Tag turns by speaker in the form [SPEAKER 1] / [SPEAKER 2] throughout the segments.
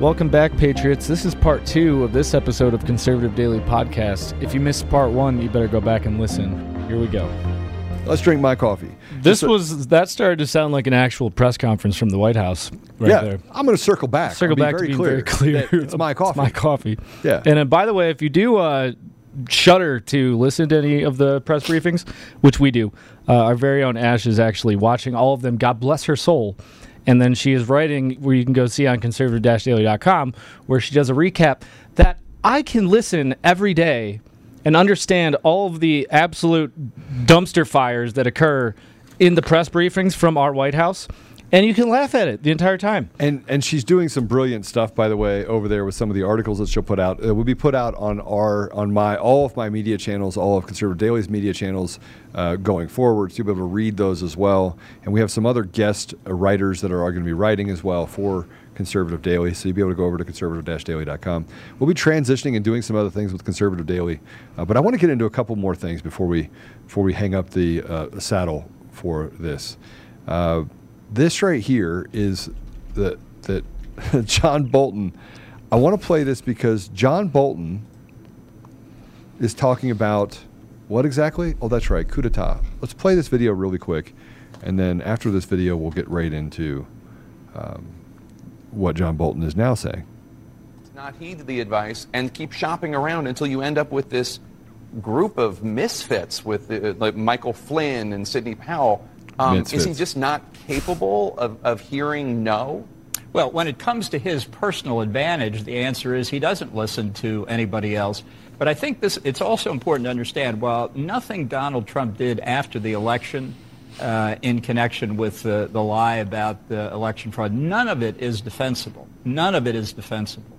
[SPEAKER 1] Welcome back, Patriots. This is part two of this episode of Conservative Daily Podcast. If you missed part one, you better go back and listen. Here we go.
[SPEAKER 2] Let's drink my coffee.
[SPEAKER 1] This was that started to sound like an actual press conference from the White House, right
[SPEAKER 2] yeah,
[SPEAKER 1] there.
[SPEAKER 2] I'm going to circle back.
[SPEAKER 1] Circle
[SPEAKER 2] I'll be
[SPEAKER 1] back
[SPEAKER 2] very
[SPEAKER 1] to being
[SPEAKER 2] clear.
[SPEAKER 1] very clear.
[SPEAKER 2] It's my coffee.
[SPEAKER 1] my coffee.
[SPEAKER 2] Yeah.
[SPEAKER 1] And uh, by the way, if you do uh, shudder to listen to any of the press briefings, which we do, uh, our very own Ash is actually watching all of them. God bless her soul. And then she is writing, where you can go see on conservative-daily.com, where she does a recap that I can listen every day and understand all of the absolute dumpster fires that occur in the press briefings from our White House. And you can laugh at it the entire time.
[SPEAKER 2] And and she's doing some brilliant stuff, by the way, over there with some of the articles that she'll put out. It will be put out on our on my all of my media channels, all of Conservative Daily's media channels uh, going forward. So you'll be able to read those as well. And we have some other guest writers that are going to be writing as well for Conservative Daily. So you'll be able to go over to conservative-daily.com. We'll be transitioning and doing some other things with Conservative Daily. Uh, but I want to get into a couple more things before we before we hang up the uh, saddle for this. Uh, this right here is that that John Bolton. I want to play this because John Bolton is talking about what exactly? Oh, that's right, coup d'état. Let's play this video really quick, and then after this video, we'll get right into um, what John Bolton is now saying.
[SPEAKER 3] not heed the advice and keep shopping around until you end up with this group of misfits with uh, like Michael Flynn and Sidney Powell. Um, is he just not capable of, of hearing no?
[SPEAKER 4] Well, when it comes to his personal advantage, the answer is he doesn't listen to anybody else. But I think this it's also important to understand while nothing Donald Trump did after the election uh, in connection with the, the lie about the election fraud, none of it is defensible. None of it is defensible.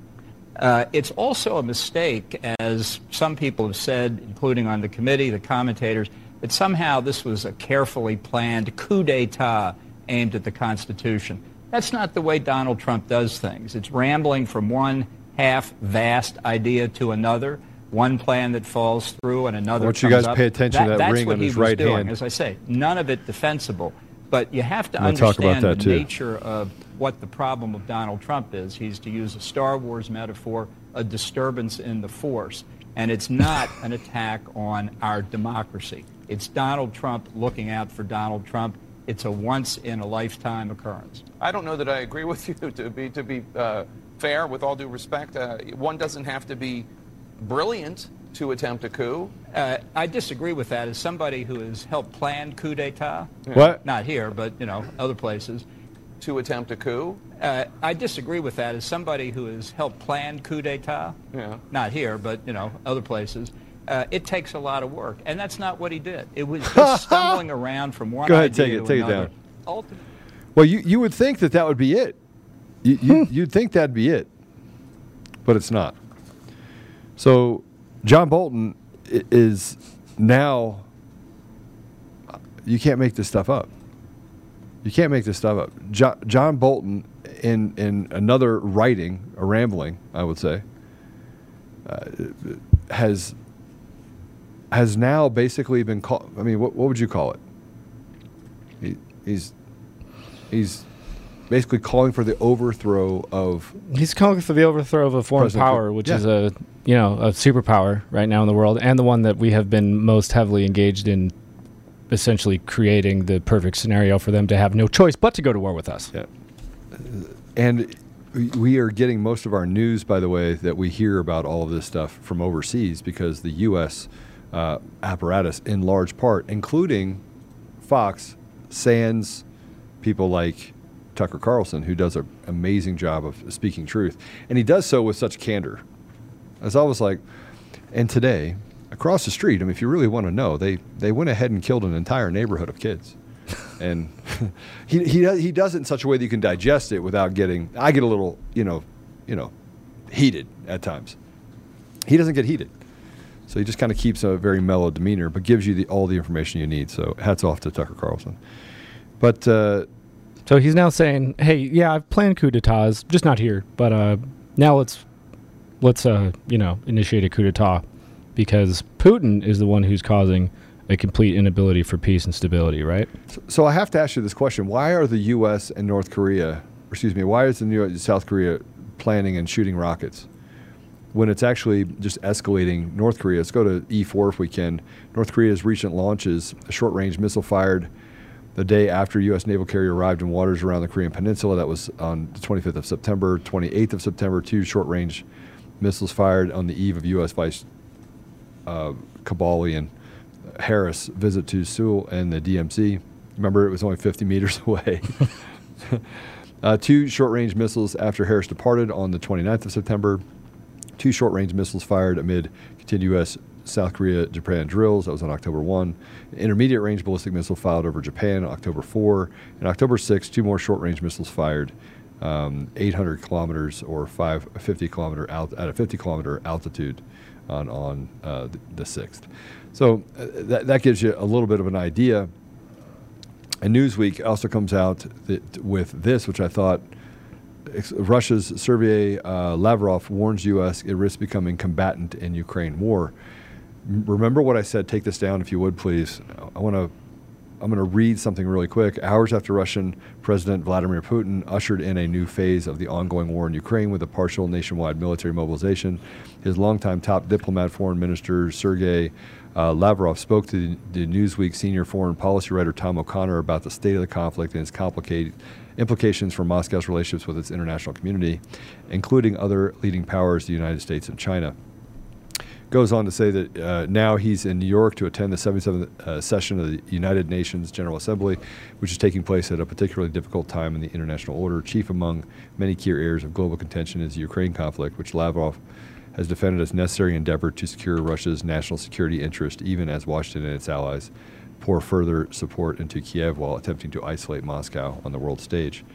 [SPEAKER 4] Uh, it's also a mistake, as some people have said, including on the committee, the commentators, that somehow this was a carefully planned coup d'etat aimed at the Constitution. That's not the way Donald Trump does things. It's rambling from one half-vast idea to another, one plan that falls through and another
[SPEAKER 2] I want you guys to
[SPEAKER 4] up.
[SPEAKER 2] pay attention to that ring on his right
[SPEAKER 4] doing.
[SPEAKER 2] hand.
[SPEAKER 4] As I say, none of it defensible. But you have to
[SPEAKER 2] I'm talk about
[SPEAKER 4] understand
[SPEAKER 2] that,
[SPEAKER 4] the
[SPEAKER 2] too.
[SPEAKER 4] nature of what the problem of Donald Trump is. He's, to use a Star Wars metaphor, a disturbance in the force. And it's not an attack on our democracy. It's Donald Trump looking out for Donald Trump. It's a once in a lifetime occurrence.
[SPEAKER 3] I don't know that I agree with you. To be to be uh, fair, with all due respect, uh, one doesn't have to be brilliant to attempt a coup.
[SPEAKER 4] Uh, I disagree with that as somebody who has helped plan coup d'etat.
[SPEAKER 2] What?
[SPEAKER 4] Not here, but, you know, other places.
[SPEAKER 3] To attempt a coup.
[SPEAKER 4] Uh, I disagree with that as somebody who has helped plan coup d'etat.
[SPEAKER 3] Yeah.
[SPEAKER 4] Not here, but you know, other places. Uh, it takes a lot of work, and that's not what he did. It was just stumbling around from one
[SPEAKER 2] Go ahead,
[SPEAKER 4] idea
[SPEAKER 2] take it,
[SPEAKER 4] to
[SPEAKER 2] take it
[SPEAKER 4] another.
[SPEAKER 2] down.
[SPEAKER 4] Ultimately,
[SPEAKER 2] Well, you, you would think that that would be it. You, you,
[SPEAKER 1] Hmm.
[SPEAKER 2] You'd think that'd be it, but it's not. So, John Bolton is now. You can't make this stuff up. You can't make this stuff up. Jo- John Bolton, in in another writing, a rambling, I would say, uh, has has now basically been called. I mean, what, what would you call it? He, he's he's basically calling for the overthrow of
[SPEAKER 1] He's calling for the overthrow of a foreign
[SPEAKER 2] President
[SPEAKER 1] power,
[SPEAKER 2] Clinton.
[SPEAKER 1] which
[SPEAKER 2] Yeah.
[SPEAKER 1] is a you know a superpower right now in the world, and the one that we have been most heavily engaged in, essentially creating the perfect scenario for them to have no choice but to go to war with us.
[SPEAKER 2] Yeah. And we are getting most of our news, by the way, that we hear about all of this stuff from overseas because the U.S. Uh, apparatus, in large part, including Fox, Sands, people like Tucker Carlson, who does an amazing job of speaking truth. And he does so with such candor. It's always like, and today, across the street, I mean, if you really want to know, they, they went ahead and killed an entire neighborhood of kids. and he, he, does- he does it in such a way that you can digest it without getting, I get a little, you know, you know, heated at times. He doesn't get heated. So he just kind of keeps a very mellow demeanor, but gives you the, all the information you need. So hats off to Tucker Carlson. But uh,
[SPEAKER 1] So he's now saying, "Hey, yeah, I've planned coup d'états, just not here, but uh, now let's let's uh, you know initiate a coup d'état because Putin is the one who's causing a complete inability for peace and stability, right?
[SPEAKER 2] So, so I have to ask you this question: Why are the U.S. and North Korea, or excuse me, why is the New South Korea planning and shooting rockets. When it's actually just escalating North Korea. Let's go to E4 if we can. North Korea's recent launches, a short range missile fired the day after U.S. naval carrier arrived in waters around the Korean Peninsula. That was on the 25th of September. 28th of September, two short range missiles fired on the eve of U.S. Vice uh, Kamala and Harris visit to Seoul and the DMZ. Remember, it was only 50 meters away. uh, two short range missiles after Harris departed on the 29th of September. Two short range missiles fired amid continued U.S. South Korea Japan drills. That was on October 1. Intermediate range ballistic missile fired over Japan on October 4. And October 6, two more short range missiles fired um, 800 kilometers or 550 kilometer out, at a 50 kilometer altitude on, on uh, the, 6th. So uh, that, that gives you a little bit of an idea. And Newsweek also comes out with this, which I thought Russia's Sergei uh, Lavrov warns U.S. it risks becoming combatant in Ukraine war. Remember what I said. Take this down if you would, please. I want to I'm going to read something really quick. Hours after Russian President Vladimir Putin ushered in a new phase of the ongoing war in Ukraine with a partial nationwide military mobilization, his longtime top diplomat, Foreign Minister Sergei uh, Lavrov, spoke to the, the, Newsweek senior foreign policy writer Tom O'Connor about the state of the conflict and its complicated implications for Moscow's relationships with its international community, including other leading powers, the United States and China goes on to say that uh, now he's in New York to attend the 77th uh, session of the United Nations General Assembly, which is taking place at a particularly difficult time in the international order. Chief among many key areas of global contention is the Ukraine conflict, which Lavrov has defended as necessary endeavor to secure Russia's national security interest, even as Washington and its allies pour further support into Kiev while attempting to isolate Moscow on the world stage.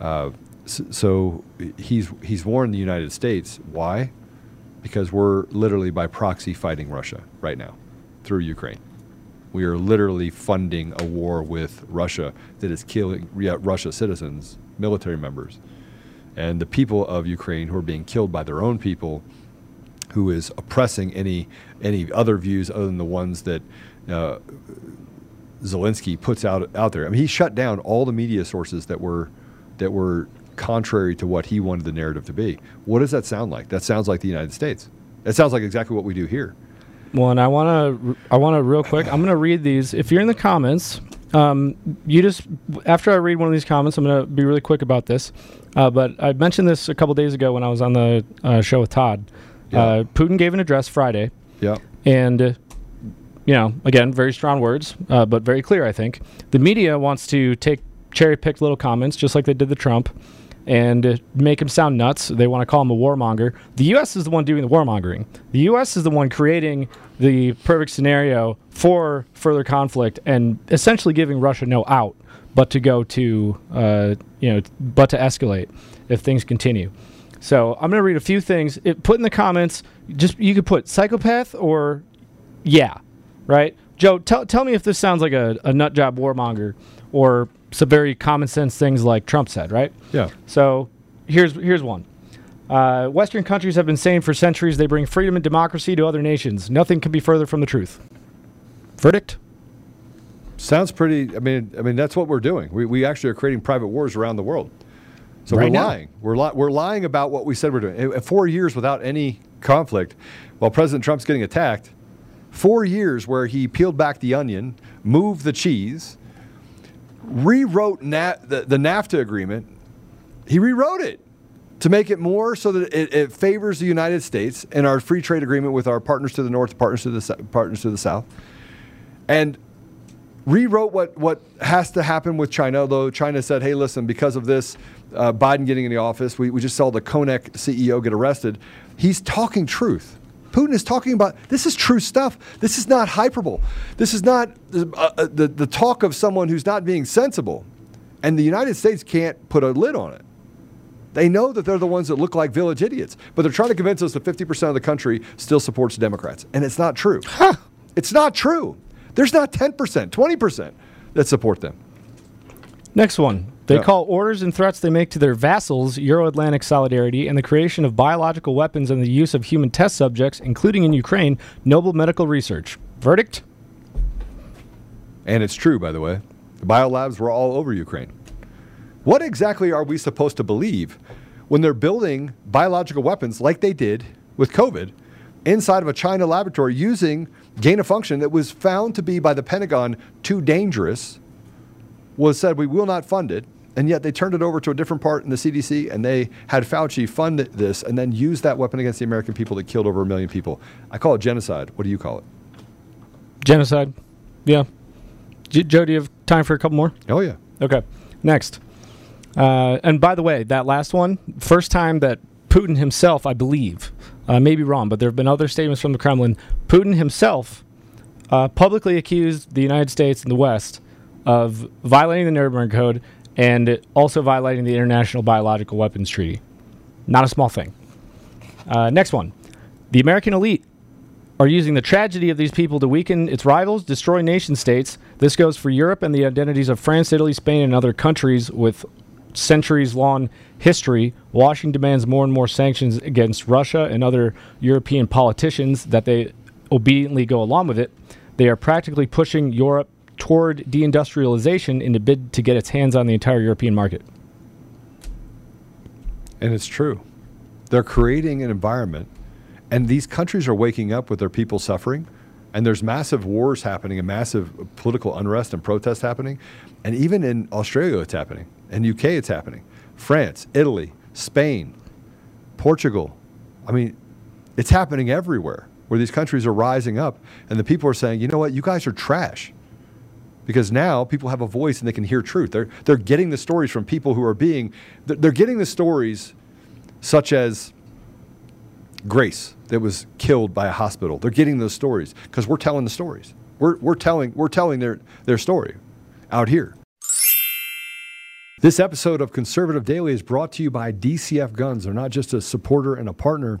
[SPEAKER 2] Uh, so, so he's he's warned the United States. Why? because we're literally by proxy fighting Russia right now through Ukraine. We are literally funding a war with Russia that is killing Russia citizens, military members, and the people of Ukraine who are being killed by their own people, who is oppressing any any other views other than the ones that uh, Zelensky puts out out there. I mean, he shut down all the media sources that were that were contrary to what he wanted the narrative to be. What does that sound like? That sounds like the United States. It sounds like exactly what we do here.
[SPEAKER 1] Well, and I want to, I want to real quick. I'm going to read these. If you're in the comments, um, you just after I read one of these comments, I'm going to be really quick about this. Uh, but I mentioned this a couple days ago when I was on the uh, show with Todd. Yeah. Uh, Putin gave an address Friday.
[SPEAKER 2] Yeah.
[SPEAKER 1] And you know, again, very strong words, uh, but very clear. I think the media wants to take cherry picked little comments, just like they did the Trump, and make him sound nuts. They want to call him a warmonger. The U.S. is the one doing the warmongering. The U.S. is the one creating the perfect scenario for further conflict and essentially giving Russia no out but to go to, uh, you know, but to escalate if things continue. So I'm going to read a few things. It, put in the comments, just you could put psychopath or yeah, right? Joe, tell, tell me if this sounds like a, a nut job warmonger or some very common sense things like Trump said, right?
[SPEAKER 2] Yeah.
[SPEAKER 1] So here's here's one. Uh, Western countries have been saying for centuries they bring freedom and democracy to other nations. Nothing can be further from the truth. Verdict?
[SPEAKER 2] Sounds pretty. I mean, I mean that's what we're doing. We, we actually are creating private wars around the world. So right we're now. lying. We're li- we're lying about what we said we're doing. four years without any conflict, while President Trump's getting attacked. Four years where he peeled back the onion, moved the cheese, rewrote Na- the, the NAFTA agreement. He rewrote it to make it more so that it, it, favors the United States and our free trade agreement with our partners to the north, partners to the partners to the south, and rewrote what what has to happen with China. Though China said, "Hey, listen, because of this, uh, Biden getting in the office, we, we just saw the Konnech CEO get arrested." He's talking truth. Putin is talking about this is true stuff. This is not hyperbole. This is not uh, uh, the, the talk of someone who's not being sensible. And the United States can't put a lid on it. They know that they're the ones that look like village idiots, but they're trying to convince us that 50% of the country still supports Democrats. And it's not true. Huh. It's not true. There's not 10%, 20% that support them.
[SPEAKER 1] Next one. They yeah. call orders and threats they make to their vassals Euro Atlantic solidarity and the creation of biological weapons and the use of human test subjects, including in Ukraine, noble medical research. Verdict?
[SPEAKER 2] And it's true, by the way. The biolabs were all over Ukraine. What exactly are we supposed to believe when they're building biological weapons like they did with COVID inside of a China laboratory using gain of function that was found to be by the Pentagon too dangerous, was said we will not fund it. And yet they turned it over to a different part in the CDC and they had Fauci fund this and then use that weapon against the American people that killed over a million people. I call it genocide. What do you call it?
[SPEAKER 1] Genocide. Yeah. J- Joe, do you have time for a couple more?
[SPEAKER 2] Oh, yeah.
[SPEAKER 1] Okay. Next. Uh, and by the way, that last one, first time that Putin himself, I believe, uh, may be wrong, but there have been other statements from the Kremlin. Putin himself uh, publicly accused the United States and the West of violating the Nuremberg Code and also violating the International Biological Weapons Treaty. Not a small thing. Uh, next one. The American elite are using the tragedy of these people to weaken its rivals, destroy nation states. This goes for Europe and the identities of France, Italy, Spain, and other countries with centuries long history. Washington demands more and more sanctions against Russia and other European politicians that they obediently go along with it. They are practically pushing Europe toward deindustrialization in a bid to get its hands on the entire European market.
[SPEAKER 2] And it's true. They're creating an environment, and these countries are waking up with their people suffering, and there's massive wars happening and massive political unrest and protests happening. And even in Australia, it's happening. In UK, it's happening. France, Italy, Spain, Portugal. I mean, it's happening everywhere where these countries are rising up, and the people are saying, you know what, you guys are trash because now people have a voice and they can hear truth. They're, they're getting the stories from people who are being, they're getting the stories such as Grace that was killed by a hospital. They're getting those stories because we're telling the stories. We're, we're telling, we're telling their, their story out here. This episode of Conservative Daily is brought to you by DCF Guns. They're not just a supporter and a partner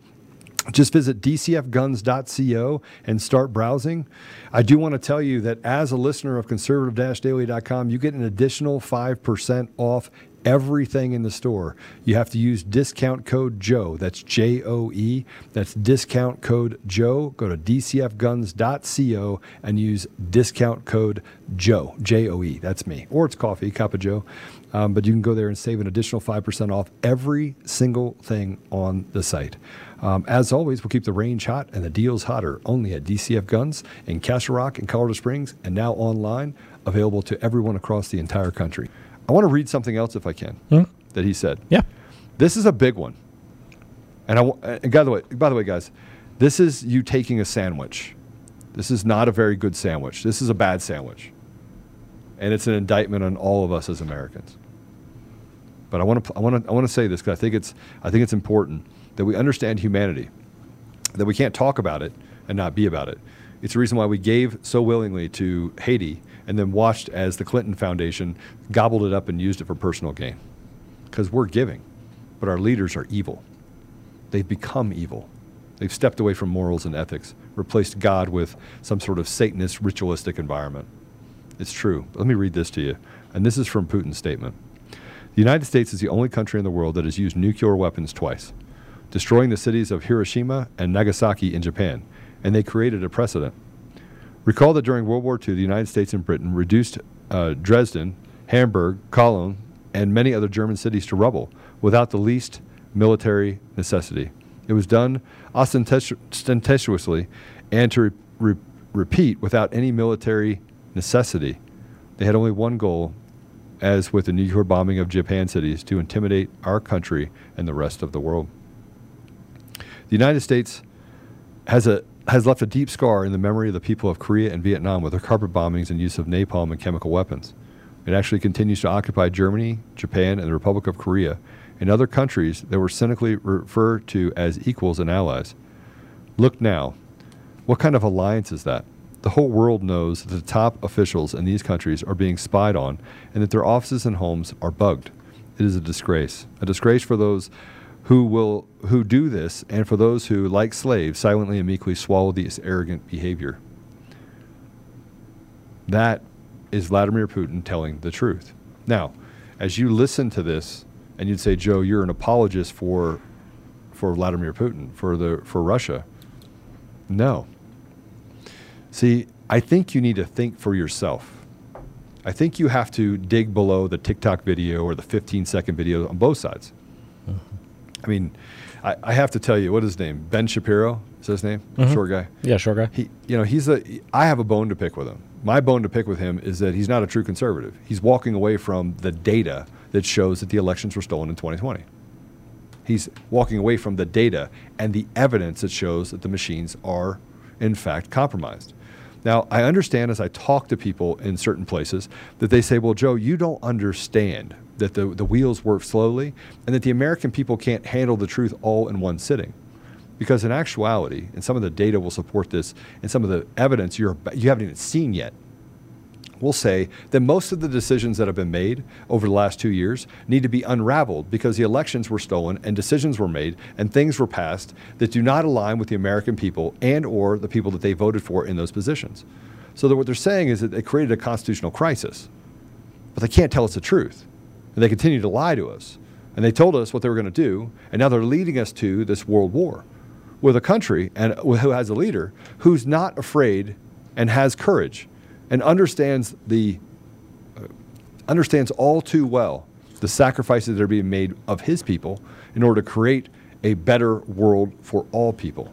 [SPEAKER 2] just visit dcfguns.co and start browsing. I do want to tell you that as a listener of conservative-daily.com, you get an additional 5% off everything in the store. You have to use discount code Joe. That's J O E. That's discount code Joe. Go to dcfguns.co and use discount code Joe. J O E. That's me. Or it's coffee, cup of Joe. Um, but you can go there and save an additional 5% off every single thing on the site. Um, as always, we'll keep the range hot and the deals hotter only at DCF Guns in Castle Rock and Colorado Springs and now online, available to everyone across the entire country. I want to read something else if I can
[SPEAKER 1] Hmm?
[SPEAKER 2] that he said.
[SPEAKER 1] Yeah.
[SPEAKER 2] This is a big one. And, I, and by, the way, by the way, guys, this is you taking a sandwich. This is not a very good sandwich. This is a bad sandwich. And it's an indictment on all of us as Americans. But I want to I want to I want to say this because I think it's I think it's important that we understand humanity, that we can't talk about it and not be about it. It's the reason why we gave so willingly to Haiti and then watched as the Clinton Foundation gobbled it up and used it for personal gain. Because we're giving, but our leaders are evil. They've become evil. They've stepped away from morals and ethics, replaced God with some sort of Satanist ritualistic environment. It's true. Let me read this to you. And this is from Putin's statement. The United States is the only country in the world that has used nuclear weapons twice, destroying the cities of Hiroshima and Nagasaki in Japan, and they created a precedent. Recall that during World War II, the United States and Britain reduced uh, Dresden, Hamburg, Cologne, and many other German cities to rubble without the least military necessity. It was done ostentatiously and to re- re- repeat without any military necessity. They had only one goal, as with the nuclear bombing of Japan cities, to intimidate our country and the rest of the world. The United States has a has left a deep scar in the memory of the people of Korea and Vietnam with their carpet bombings and use of napalm and chemical weapons. It actually continues to occupy Germany, Japan, and the Republic of Korea and other countries that were cynically referred to as equals and allies. Look now. What kind of alliance is that? The whole world knows that the top officials in these countries are being spied on and that their offices and homes are bugged. It is a disgrace. A disgrace for those who will who do this and for those who like slaves silently and meekly swallow this arrogant behavior. That is Vladimir Putin telling the truth. Now, as you listen to this and you'd say, "Joe, you're an apologist for for Vladimir Putin, for the for Russia." No. See, I think you need to think for yourself. I think you have to dig below the TikTok video or the 15 second video on both sides. I mean, I, I, have to tell you, what is his name? Ben Shapiro is his name? Mm-hmm. Short guy.
[SPEAKER 1] Yeah, short guy.
[SPEAKER 2] He, you know, he's a. I have a bone to pick with him. My bone to pick with him is that he's not a true conservative. He's walking away from the data that shows that the elections were stolen in 2020. He's walking away from the data and the evidence that shows that the machines are, in fact, compromised. Now, I understand as I talk to people in certain places that they say, well, Joe, you don't understand that the, the wheels work slowly and that the American people can't handle the truth all in one sitting. Because in actuality, and some of the data will support this, and some of the evidence you're, you haven't even seen yet, will say that most of the decisions that have been made over the last two years need to be unraveled because the elections were stolen and decisions were made and things were passed that do not align with the American people and or the people that they voted for in those positions. So that what they're saying is that they created a constitutional crisis, but they can't tell us the truth. And they continue to lie to us. And they told us what they were going to do, and now they're leading us to this world war with a country and who has a leader who's not afraid and has courage and understands the uh, understands all too well the sacrifices that are being made of his people in order to create a better world for all people.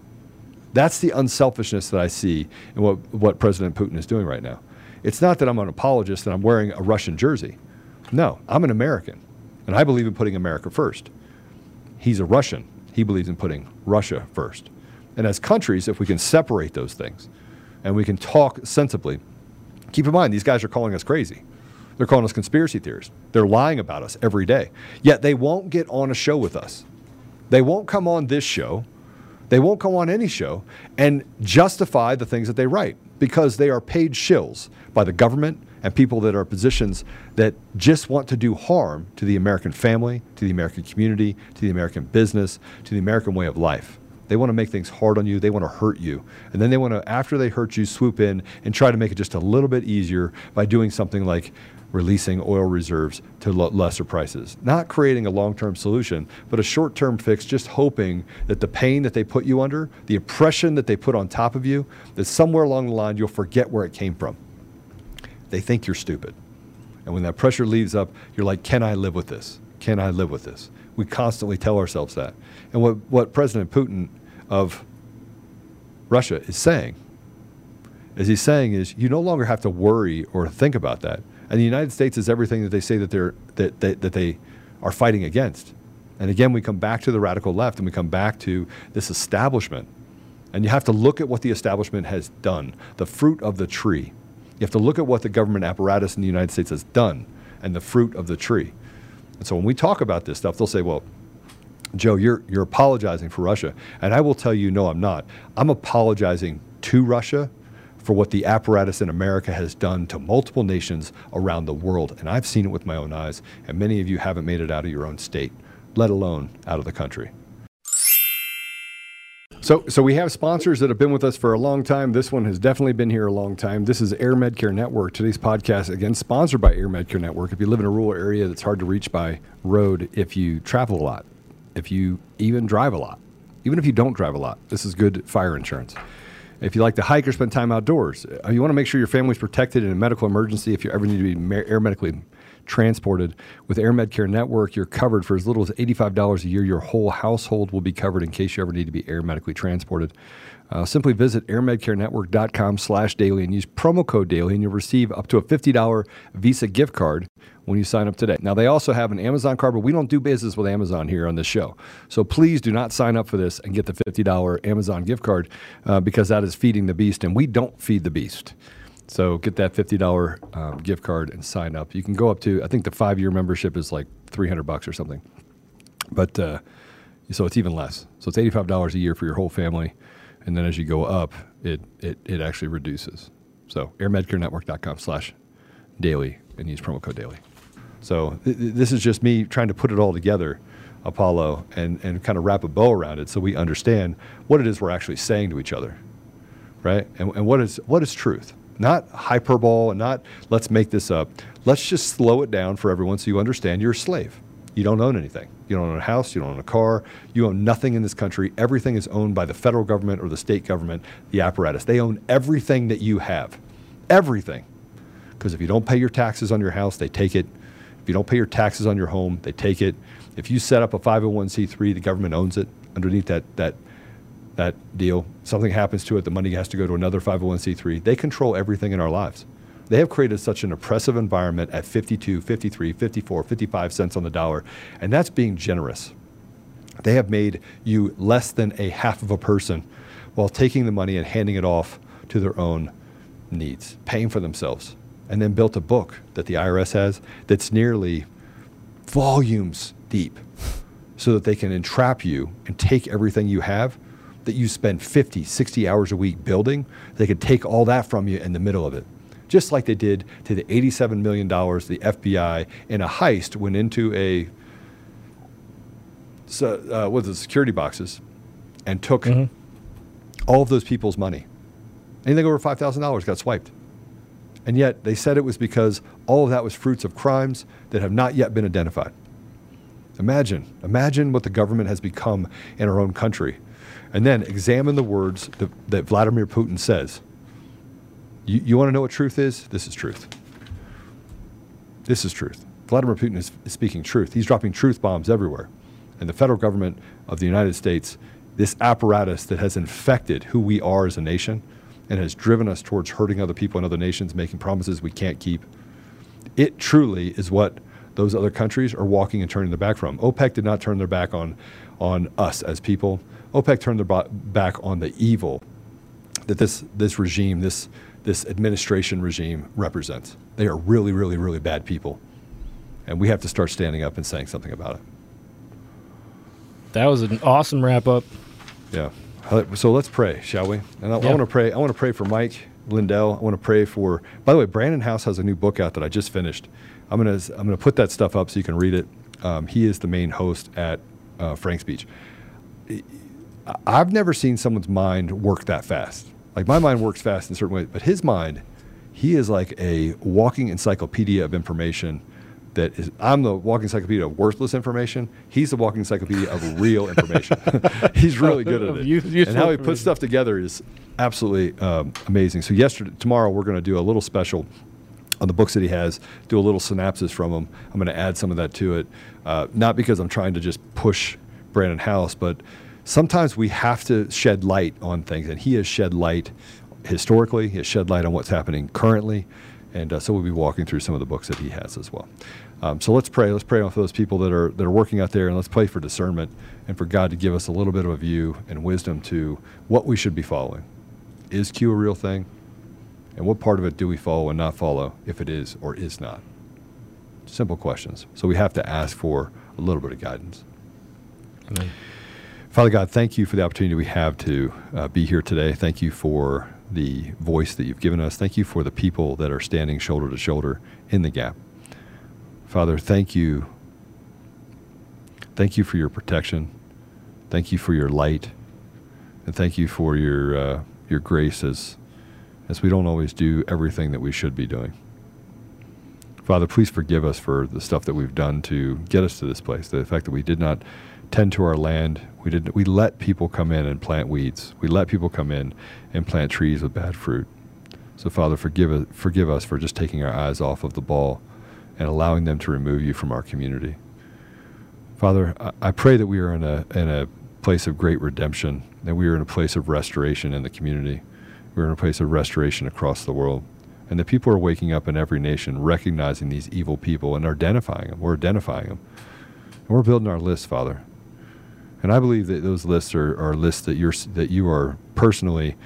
[SPEAKER 2] That's the unselfishness that I see in what, what President Putin is doing right now. It's not that I'm an apologist and I'm wearing a Russian jersey. No, I'm an American, and I believe in putting America first. He's a Russian. He believes in putting Russia first. And as countries, if we can separate those things and we can talk sensibly Keep in mind, these guys are calling us crazy. They're calling us conspiracy theorists. They're lying about us every day. Yet they won't get on a show with us. They won't come on this show. They won't come on any show and justify the things that they write because they are paid shills by the government and people that are positions that just want to do harm to the American family, to the American community, to the American business, to the American way of life. They want to make things hard on you. They want to hurt you. And then they want to, after they hurt you, swoop in and try to make it just a little bit easier by doing something like releasing oil reserves to lesser prices. Not creating a long term solution, but a short term fix, just hoping that the pain that they put you under, the oppression that they put on top of you, that somewhere along the line you'll forget where it came from. They think you're stupid. And when that pressure leaves up, you're like, can I live with this? Can I live with this? We constantly tell ourselves that. And what, what President Putin of Russia is saying. As he's saying is you no longer have to worry or think about that. And the United States is everything that they say that they're that, that, that they are fighting against. And again, we come back to the radical left and we come back to this establishment. And you have to look at what the establishment has done, the fruit of the tree. You have to look at what the government apparatus in the United States has done and the fruit of the tree. And so when we talk about this stuff, they'll say, well, Joe, you're, you're apologizing for Russia. And I will tell you, no, I'm not. I'm apologizing to Russia for what the apparatus in America has done to multiple nations around the world. And I've seen it with my own eyes. And many of you haven't made it out of your own state, let alone out of the country. So, so we have sponsors that have been with us for a long time. This one has definitely been here a long time. This is Air Medcare Network. Today's podcast, again, sponsored by Air Medcare Network. If you live in a rural area that's hard to reach by road, if you travel a lot, if you even drive a lot, even if you don't drive a lot, this is good fire insurance. If you like to hike or spend time outdoors, uh, you want to make sure your family's protected in a medical emergency if you ever need to be air medically transported. With Air Med Care Network, you're covered for as little as $85 a year. Your whole household will be covered in case you ever need to be air medically transported. Uh, simply visit airmedcarenetwork.com slash daily and use promo code daily and you'll receive up to a $50 Visa gift card when you sign up today. Now, they also have an Amazon card, but we don't do business with Amazon here on this show. So please do not sign up for this and get the $50 Amazon gift card uh, because that is feeding the beast and we don't feed the beast. So get that $50 um, gift card and sign up. You can go up to, I think the five year membership is like 300 bucks or something. But uh, so it's even less. So it's $85 a year for your whole family and then as you go up, it it, it actually reduces. So airmedcarenetwork.com slash daily and use promo code daily. So th- this is just me trying to put it all together, Apollo, and, and kind of wrap a bow around it so we understand what it is we're actually saying to each other, right? And, and what is what is truth? Not hyperbole and not let's make this up. Let's just slow it down for everyone so you understand you're a slave. You don't own anything. You don't own a house. You don't own a car. You own nothing in this country. Everything is owned by the federal government or the state government, the apparatus. They own everything that you have. Everything. Because if you don't pay your taxes on your house, they take it. If you don't pay your taxes on your home, they take it. If you set up a 501c3, the government owns it underneath that, that, that deal. Something happens to it, the money has to go to another 501c3. They control everything in our lives. They have created such an oppressive environment at 52, 53, 54, 55 cents on the dollar, and that's being generous. They have made you less than a half of a person while taking the money and handing it off to their own needs, paying for themselves, and then built a book that the IRS has that's nearly volumes deep so that they can entrap you and take everything you have that you spend 50, 60 hours a week building. They could take all that from you in the middle of it just like they did to the $87 million the FBI in a heist went into a so, uh, with the security boxes and took mm-hmm. all of those people's money. Anything over $5,000 got swiped. And yet they said it was because all of that was fruits of crimes that have not yet been identified. Imagine, imagine what the government has become in our own country. And then examine the words that, that Vladimir Putin says you, you want to know what truth is? This is truth. This is truth. Vladimir Putin is, is speaking truth. He's dropping truth bombs everywhere. And the federal government of the United States, this apparatus that has infected who we are as a nation and has driven us towards hurting other people in other nations, making promises we can't keep, it truly is what those other countries are walking and turning their back from. OPEC did not turn their back on, on us as people. OPEC turned their back on the evil that this, this regime, this this administration regime represents. They are really, really, really bad people. And we have to start standing up and saying something about it.
[SPEAKER 1] That was an awesome wrap up.
[SPEAKER 2] Yeah. So let's pray, shall we? And I, yeah. I want to pray. I want to pray for Mike Lindell. I want to pray for. By the way, Brannon Howse has a new book out that I just finished. I'm gonna I'm gonna put that stuff up so you can read it. Um, he is the main host at uh, Frank's Speech. I've never seen someone's mind work that fast. Like my mind works fast in certain ways, but his mind, he is like a walking encyclopedia of information. That is, I'm the walking encyclopedia of worthless information. He's the walking encyclopedia of real information. He's really good at it, and how he puts stuff together is absolutely um, amazing. So yesterday, tomorrow, we're going to do a little special on the books that he has, do a little synopsis from them. I'm going to add some of that to it, uh, not because I'm trying to just push Brannon Howse, but sometimes we have to shed light on things, and he has shed light historically. He has shed light on what's happening currently, and uh, so we'll be walking through some of the books that he has as well. Um, so let's pray. Let's pray for those people that are that are working out there, and let's pray for discernment and for God to give us a little bit of a view and wisdom to what we should be following. Is Q a real thing? And what part of it do we follow and not follow if it is or is not? Simple questions. So we have to ask for a little bit of guidance. Amen. Father God, thank you for the opportunity we have to uh, be here today. Thank you for the voice that you've given us. Thank you for the people that are standing shoulder to shoulder in the gap. Father, thank you. Thank you for your protection. Thank you for your light. And thank you for your, uh, your grace as, as we don't always do everything that we should be doing. Father, please forgive us for the stuff that we've done to get us to this place, the fact that we did not tend to our land. We didn't. We let people come in and plant weeds. We let people come in and plant trees with bad fruit. So Father, forgive forgive us for just taking our eyes off of the ball and allowing them to remove you from our community. Father, I, I pray that we are in a, in a place of great redemption, that we are in a place of restoration in the community. We're in a place of restoration across the world. And that people are waking up in every nation, recognizing these evil people and identifying them. We're identifying them. And we're building our list, Father. And I believe that those lists are, are lists that you're that you are personally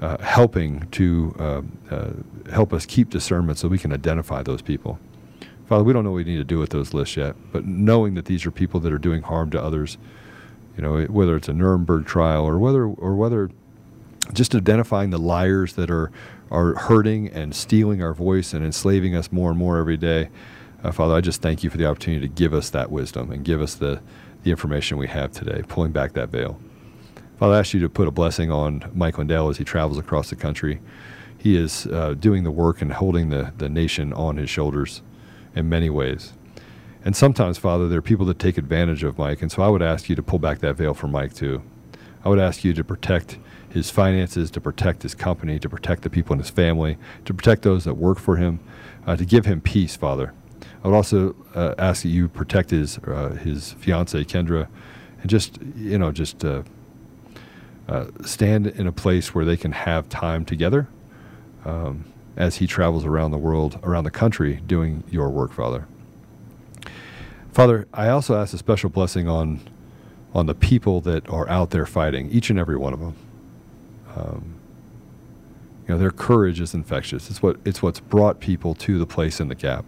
[SPEAKER 2] uh, helping to uh, uh, help us keep discernment, so we can identify those people. Father, we don't know what we need to do with those lists yet, but knowing that these are people that are doing harm to others, you know, whether it's a Nuremberg trial or whether or whether just identifying the liars that are are hurting and stealing our voice and enslaving us more and more every day. Uh, Father, I just thank you for the opportunity to give us that wisdom and give us the the information we have today, pulling back that veil. Father, I ask you to put a blessing on Mike Lindell as he travels across the country. He is uh, doing the work and holding the, the nation on his shoulders in many ways. And sometimes, Father, there are people that take advantage of Mike. And so I would ask you to pull back that veil for Mike, too. I would ask you to protect his finances, to protect his company, to protect the people in his family, to protect those that work for him, uh, to give him peace, Father. I would also uh, ask that you protect his uh, his fiancee Kendra, and just you know just uh, uh, stand in a place where they can have time together um, as he travels around the world, around the country, doing your work, Father. Father, I also ask a special blessing on on the people that are out there fighting, each and every one of them. Um, you know, their courage is infectious. It's what it's what's brought people to the place in the gap.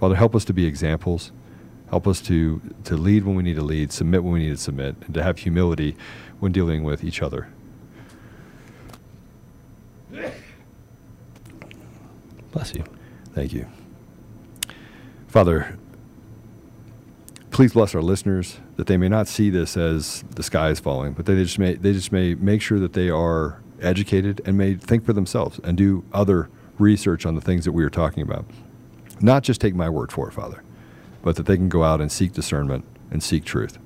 [SPEAKER 2] Father, help us to be examples. Help us to, to lead when we need to lead, submit when we need to submit, and to have humility when dealing with each other.
[SPEAKER 1] Bless you.
[SPEAKER 2] Thank you. Father, please bless our listeners that they may not see this as the sky is falling, but they just may they just may make sure that they are educated and may think for themselves and do other research on the things that we are talking about. Not just take my word for it, Father, but that they can go out and seek discernment and seek truth.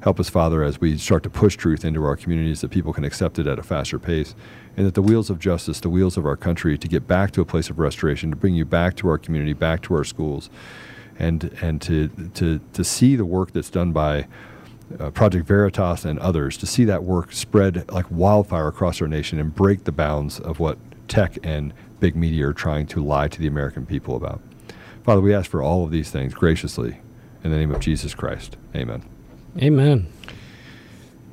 [SPEAKER 2] Help us, Father, as we start to push truth into our communities that people can accept it at a faster pace, and that the wheels of justice, the wheels of our country, to get back to a place of restoration, to bring you back to our community, back to our schools, and and to to to see the work that's done by uh, Project Veritas and others, to see that work spread like wildfire across our nation and break the bounds of what tech and big media are trying to lie to the American people about. Father, we ask for all of these things graciously in the name of Jesus Christ. Amen.
[SPEAKER 1] Amen.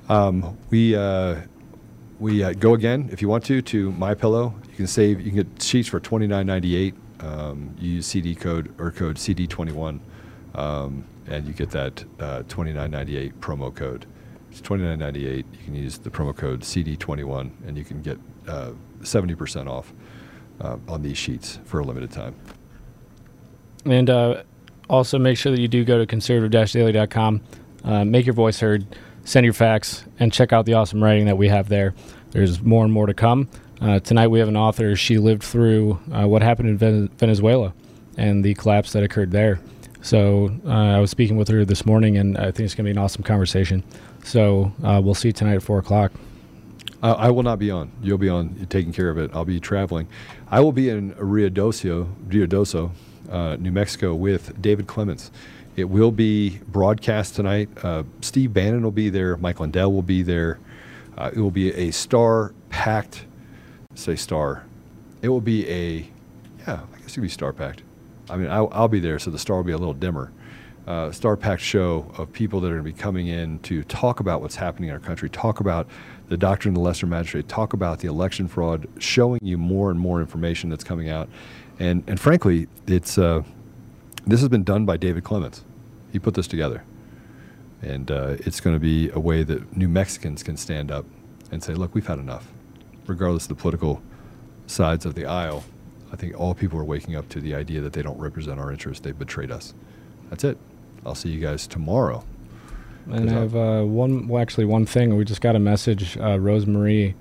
[SPEAKER 2] Um, we uh, we uh, go again if you want to to My Pillow. You can save. You can get sheets for twenty nine ninety eight. Um, you use CD code or code CD twenty one, um, and you get that uh, twenty nine ninety eight promo code. It's twenty nine ninety eight. You can use the promo code CD twenty one, and you can get uh, seventy percent off uh, on these sheets for a limited time.
[SPEAKER 1] And uh, also make sure that you do go to conservative-daily.com, uh, make your voice heard, send your facts, and check out the awesome writing that we have there. There's more and more to come. Uh, tonight we have an author. She lived through uh, what happened in Ven- Venezuela and the collapse that occurred there. So uh, I was speaking with her this morning, and I think it's going to be an awesome conversation. So uh, we'll see you tonight at 4 o'clock.
[SPEAKER 2] I will not be on. You'll be on taking care of it. I'll be traveling. I will be in Ruidoso, uh, New Mexico, with David Clements. It will be broadcast tonight. Uh, Steve Bannon will be there. Mike Lindell will be there. Uh, it will be a star-packed, say star. It will be a, yeah, I guess it will be star-packed. I mean, I'll, I'll, be there, so the star will be a little dimmer. Uh, star-packed show of people that are going to be coming in to talk about what's happening in our country, talk about the doctrine of the lesser magistrate, talk about the election fraud, showing you more and more information that's coming out. And, and frankly, it's, uh, this has been done by David Clements. He put this together. And uh, it's going to be a way that New Mexicans can stand up and say, look, we've had enough. Regardless of the political sides of the aisle, I think all people are waking up to the idea that they don't represent our interests. They've betrayed us. That's it. I'll see you guys tomorrow.
[SPEAKER 1] And I have uh, one, well, actually, one thing. We just got a message, uh, Rosemarie.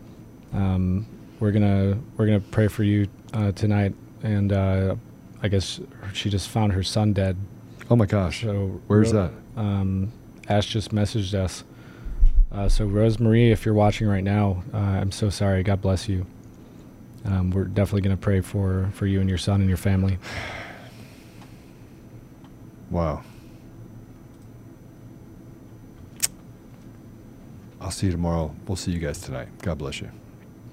[SPEAKER 1] Um, we're gonna we're gonna pray for you uh, tonight, and uh, I guess she just found her son dead.
[SPEAKER 2] Oh my gosh!
[SPEAKER 1] So
[SPEAKER 2] where's Ro-
[SPEAKER 1] that? Um, Ash just messaged us. Uh, so Rosemarie, if you're watching right now, uh, I'm so sorry. God bless you. Um, we're definitely gonna pray for for you and your son and your family.
[SPEAKER 2] Wow. I'll see you tomorrow. We'll see you guys tonight. God bless you.